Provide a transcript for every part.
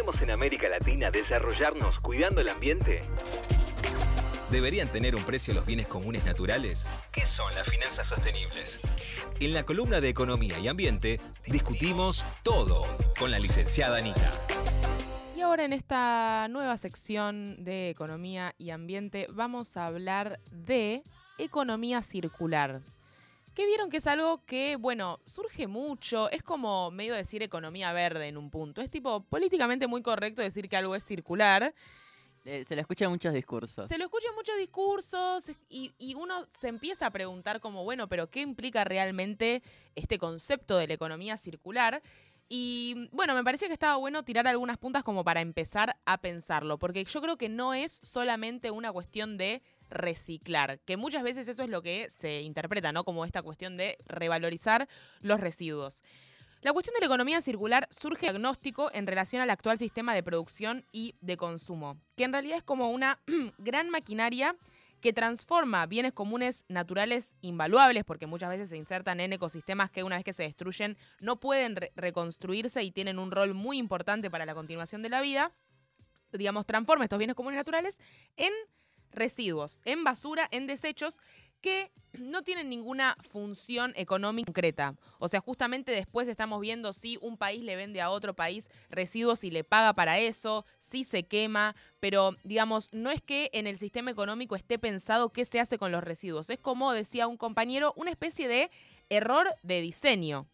¿podemos en América Latina desarrollarnos cuidando el ambiente? ¿Deberían tener un precio los bienes comunes naturales? ¿Qué son las finanzas sostenibles? En la columna de Economía y Ambiente discutimos todo con la licenciada Anita. Y ahora en esta nueva sección de Economía y Ambiente vamos a hablar de economía circular. Que vieron que es algo que, bueno, surge mucho, es como medio decir economía verde en un punto. Es tipo políticamente muy correcto decir que algo es circular. Eh, se lo escucha en muchos discursos. Se lo escucha en muchos discursos y, y uno se empieza a preguntar como, bueno, pero ¿qué implica realmente este concepto de la economía circular? Y bueno, me parecía que estaba bueno tirar algunas puntas como para empezar a pensarlo, porque yo creo que no es solamente una cuestión de reciclar, que muchas veces eso es lo que se interpreta, ¿no? Como esta cuestión de revalorizar los residuos. La cuestión de la economía circular surge diagnóstico en relación al actual sistema de producción y de consumo, que en realidad es como una gran maquinaria que transforma bienes comunes naturales invaluables, porque muchas veces se insertan en ecosistemas que una vez que se destruyen no pueden re reconstruirse y tienen un rol muy importante para la continuación de la vida, digamos, transforma estos bienes comunes naturales en residuos, en basura, en desechos que no tienen ninguna función económica concreta. O sea, justamente después estamos viendo si un país le vende a otro país residuos y le paga para eso, si se quema, pero digamos, no es que en el sistema económico esté pensado qué se hace con los residuos. Es como decía un compañero, una especie de error de diseño.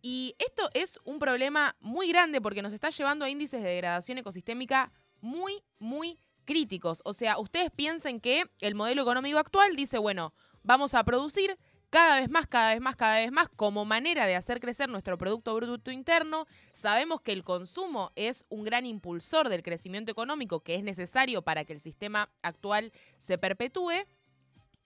Y esto es un problema muy grande porque nos está llevando a índices de degradación ecosistémica muy, muy críticos. O sea, ustedes piensen que el modelo económico actual dice, bueno, vamos a producir cada vez más, cada vez más, cada vez más como manera de hacer crecer nuestro Producto Bruto Interno. Sabemos que el consumo es un gran impulsor del crecimiento económico que es necesario para que el sistema actual se perpetúe.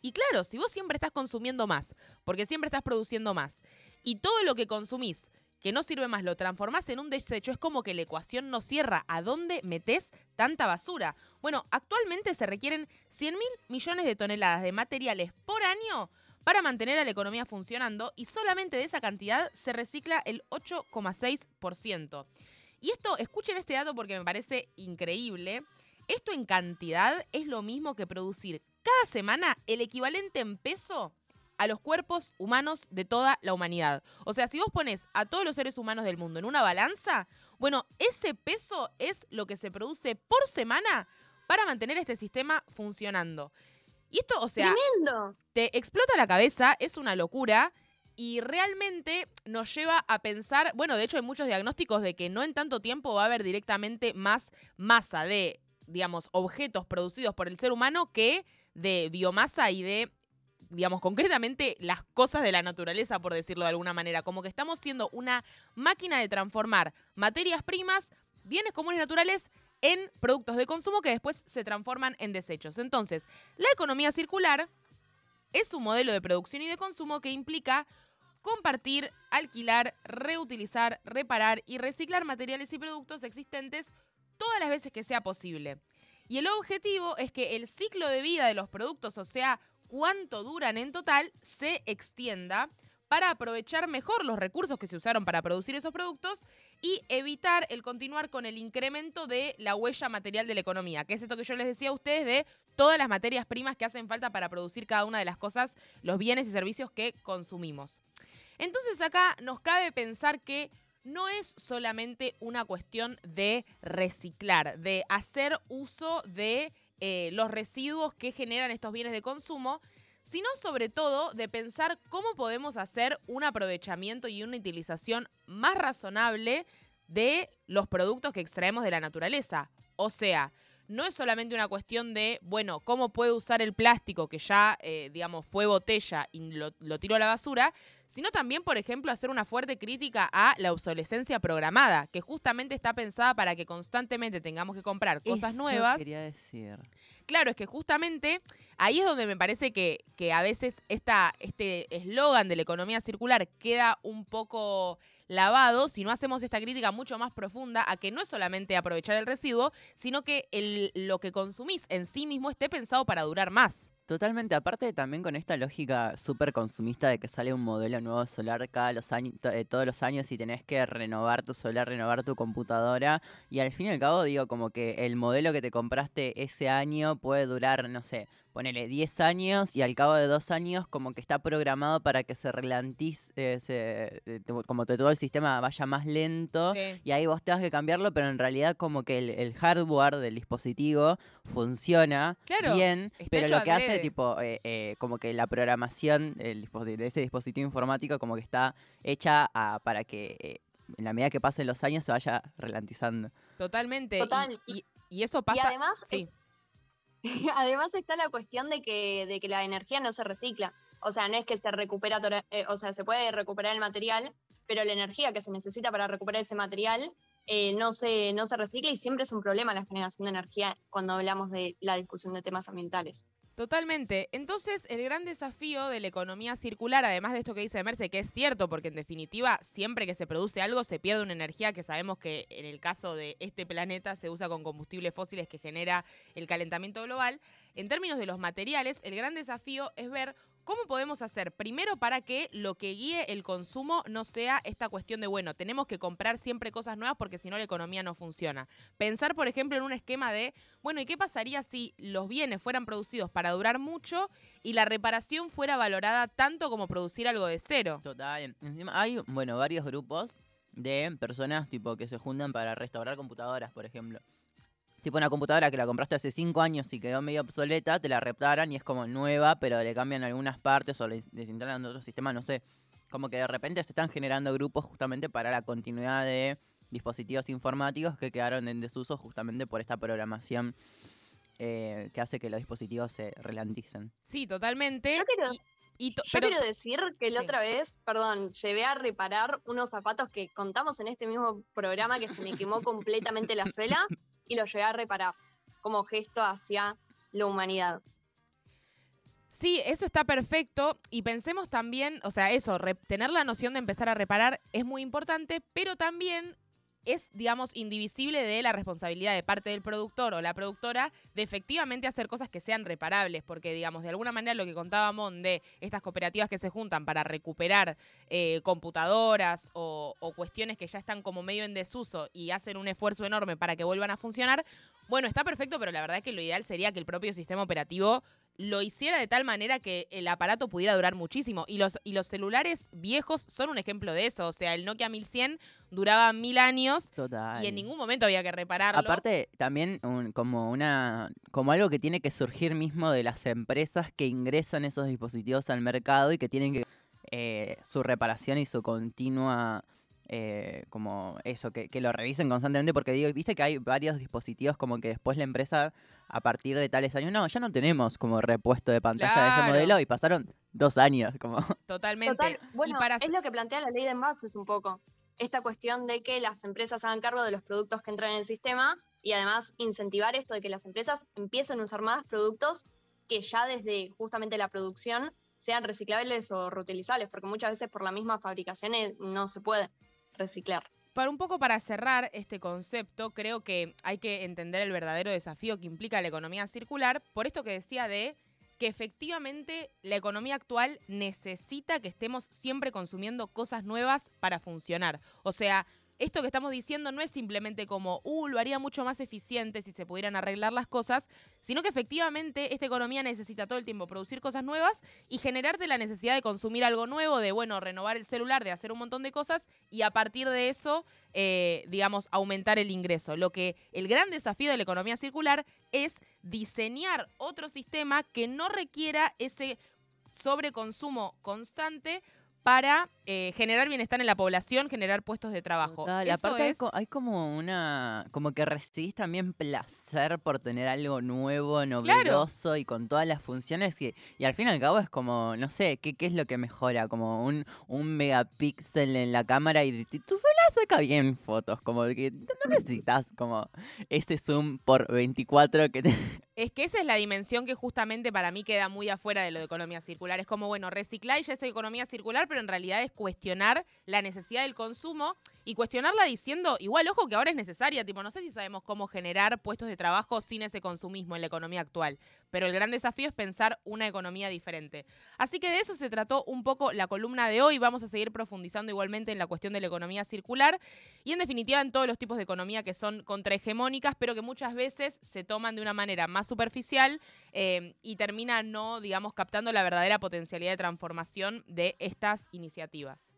Y claro, si vos siempre estás consumiendo más, porque siempre estás produciendo más, y todo lo que consumís que no sirve más, lo transformás en un desecho, es como que la ecuación no cierra. ¿A dónde metés tanta basura? Bueno, actualmente se requieren 100 mil millones de toneladas de materiales por año para mantener a la economía funcionando y solamente de esa cantidad se recicla el 8,6%. Y esto, escuchen este dato porque me parece increíble. Esto en cantidad es lo mismo que producir cada semana el equivalente en peso a los cuerpos humanos de toda la humanidad. O sea, si vos pones a todos los seres humanos del mundo en una balanza, bueno, ese peso es lo que se produce por semana para mantener este sistema funcionando. Y esto, o sea, Tremendo. te explota la cabeza, es una locura y realmente nos lleva a pensar, bueno, de hecho hay muchos diagnósticos de que no en tanto tiempo va a haber directamente más masa de, digamos, objetos producidos por el ser humano que de biomasa y de digamos, concretamente las cosas de la naturaleza, por decirlo de alguna manera. Como que estamos siendo una máquina de transformar materias primas, bienes comunes naturales, en productos de consumo que después se transforman en desechos. Entonces, la economía circular es un modelo de producción y de consumo que implica compartir, alquilar, reutilizar, reparar y reciclar materiales y productos existentes todas las veces que sea posible. Y el objetivo es que el ciclo de vida de los productos, o sea, cuánto duran en total, se extienda para aprovechar mejor los recursos que se usaron para producir esos productos y evitar el continuar con el incremento de la huella material de la economía, que es esto que yo les decía a ustedes de todas las materias primas que hacen falta para producir cada una de las cosas, los bienes y servicios que consumimos. Entonces acá nos cabe pensar que no es solamente una cuestión de reciclar, de hacer uso de eh, los residuos que generan estos bienes de consumo, sino sobre todo de pensar cómo podemos hacer un aprovechamiento y una utilización más razonable de los productos que extraemos de la naturaleza. O sea, no es solamente una cuestión de, bueno, cómo puedo usar el plástico que ya, eh, digamos, fue botella y lo, lo tiro a la basura, sino también, por ejemplo, hacer una fuerte crítica a la obsolescencia programada, que justamente está pensada para que constantemente tengamos que comprar cosas Eso nuevas. quería decir. Claro, es que justamente ahí es donde me parece que, que a veces esta, este eslogan de la economía circular queda un poco lavado si no hacemos esta crítica mucho más profunda a que no es solamente aprovechar el residuo, sino que lo que consumís en sí mismo esté pensado para durar más. Totalmente, aparte también con esta lógica súper consumista de que sale un modelo nuevo solar cada los años, eh, todos los años y tenés que renovar tu solar, renovar tu computadora y al fin y al cabo digo como que el modelo que te compraste ese año puede durar, no sé, ponele 10 años y al cabo de dos años como que está programado para que se relantice, eh, eh, como que todo el sistema vaya más lento y ahí vos tengas que cambiarlo, pero en realidad como que el, hardware del dispositivo funciona bien, pero lo que hace tipo eh, como que la programación de ese dispositivo informático como que está hecha para que en la medida que pasen los años se vaya relantizando. Totalmente. Y, eso pasa. además, sí. Además está la cuestión de que, de que la energía no se recicla. O sea, no es que se recupera, eh, o sea, se puede recuperar el material, pero la energía que se necesita para recuperar ese material eh, no, se, no se recicla y siempre es un problema la generación de energía cuando hablamos de la discusión de temas ambientales. Totalmente. Entonces, el gran desafío de la economía circular, además de esto que dice Merce, que es cierto, porque en definitiva, siempre que se produce algo, se pierde una energía que sabemos que en el caso de este planeta se usa con combustibles fósiles que genera el calentamiento global. En términos de los materiales, el gran desafío es ver ¿Cómo podemos hacer? Primero para que lo que guíe el consumo no sea esta cuestión de, bueno, tenemos que comprar siempre cosas nuevas porque si no la economía no funciona. Pensar, por ejemplo, en un esquema de, bueno, ¿y qué pasaría si los bienes fueran producidos para durar mucho y la reparación fuera valorada tanto como producir algo de cero? Total. Encima hay, bueno, varios grupos de personas tipo que se juntan para restaurar computadoras, por ejemplo tipo una computadora que la compraste hace 5 años y quedó medio obsoleta, te la reparan y es como nueva, pero le cambian algunas partes o le desinstalan otro sistema, no sé. Como que de repente se están generando grupos justamente para la continuidad de dispositivos informáticos que quedaron en desuso justamente por esta programación eh, que hace que los dispositivos se relanticen. Sí, totalmente. Yo quiero, yo quiero decir que la otra vez, perdón, llevé a reparar unos zapatos que contamos en este mismo programa que se me quemó completamente la suela y lo llegué a reparar como gesto hacia la humanidad. Sí, eso está perfecto y pensemos también, o sea, eso, tener la noción de empezar a reparar es muy importante, pero también es, digamos, indivisible de la responsabilidad de parte del productor o la productora de efectivamente hacer cosas que sean reparables, porque, digamos, de alguna manera lo que contaba Mon de estas cooperativas que se juntan para recuperar eh, computadoras o, o cuestiones que ya están como medio en desuso y hacen un esfuerzo enorme para que vuelvan a funcionar, bueno, está perfecto, pero la verdad es que lo ideal sería que el propio sistema operativo lo hiciera de tal manera que el aparato pudiera durar muchísimo. Y los, y los celulares viejos son un ejemplo de eso. O sea, el Nokia 1100 duraba mil años y en ningún momento había que repararlo. Aparte, también como una como algo que tiene que surgir mismo de las empresas que ingresan esos dispositivos al mercado y que tienen que eh, su reparación y su continua eh, como eso, que, que, lo revisen constantemente, porque digo, viste que hay varios dispositivos como que después la empresa, a partir de tales años, no, ya no tenemos como repuesto de pantalla de ese modelo y pasaron dos años, como... Totalmente. Bueno, es lo que plantea la ley de envases un poco. Esta cuestión de que las empresas hagan cargo de los productos que entran en el sistema y además incentivar esto de que las empresas empiecen a usar más productos que ya desde justamente la producción sean reciclables o reutilizables, porque muchas veces por la misma fabricación eh, no se puede reciclar. Para un poco para cerrar este concepto, creo que hay que entender el verdadero desafío que implica la economía circular, por esto que decía de que efectivamente la economía actual necesita que estemos siempre consumiendo cosas nuevas para funcionar. O sea, esto que estamos diciendo no es simplemente como, uh, lo haría mucho más eficiente si se pudieran arreglar las cosas, sino que efectivamente esta economía necesita todo el tiempo producir cosas nuevas y generarte la necesidad de consumir algo nuevo, de, bueno, renovar el celular, de hacer un montón de cosas y a partir de eso, eh, digamos, aumentar el ingreso. Lo que el gran desafío de la economía circular es diseñar otro sistema que no requiera ese sobreconsumo constante para eh, generar bienestar en la población, generar puestos de trabajo. aparte hay, como una, como que recibís también placer por tener algo nuevo, novedoso y con todas las funciones y, y, al fin y al cabo es como, no sé, ¿qué, qué es lo que mejora? Como un, un megapíxel en la cámara y, tú sola saca bien fotos, como que no necesitas como ese zoom por 24 que te... Es que esa es la dimensión que justamente para mí queda muy afuera de lo de economía circular. Es como, bueno, reciclar y ya es economía circular, pero en realidad es cuestionar la necesidad del consumo y cuestionarla diciendo, igual, ojo, que ahora es necesaria. Tipo, no sé si sabemos cómo generar puestos de trabajo sin ese consumismo en la economía actual. Pero el gran desafío es pensar una economía diferente. Así que de eso se trató un poco la columna de hoy. Vamos a seguir profundizando igualmente en la cuestión de la economía circular y en definitiva en todos los tipos de economía que son contrahegemónicas, pero que muchas veces se toman de una manera más superficial eh, y terminan no, digamos, captando la verdadera potencialidad de transformación de estas iniciativas.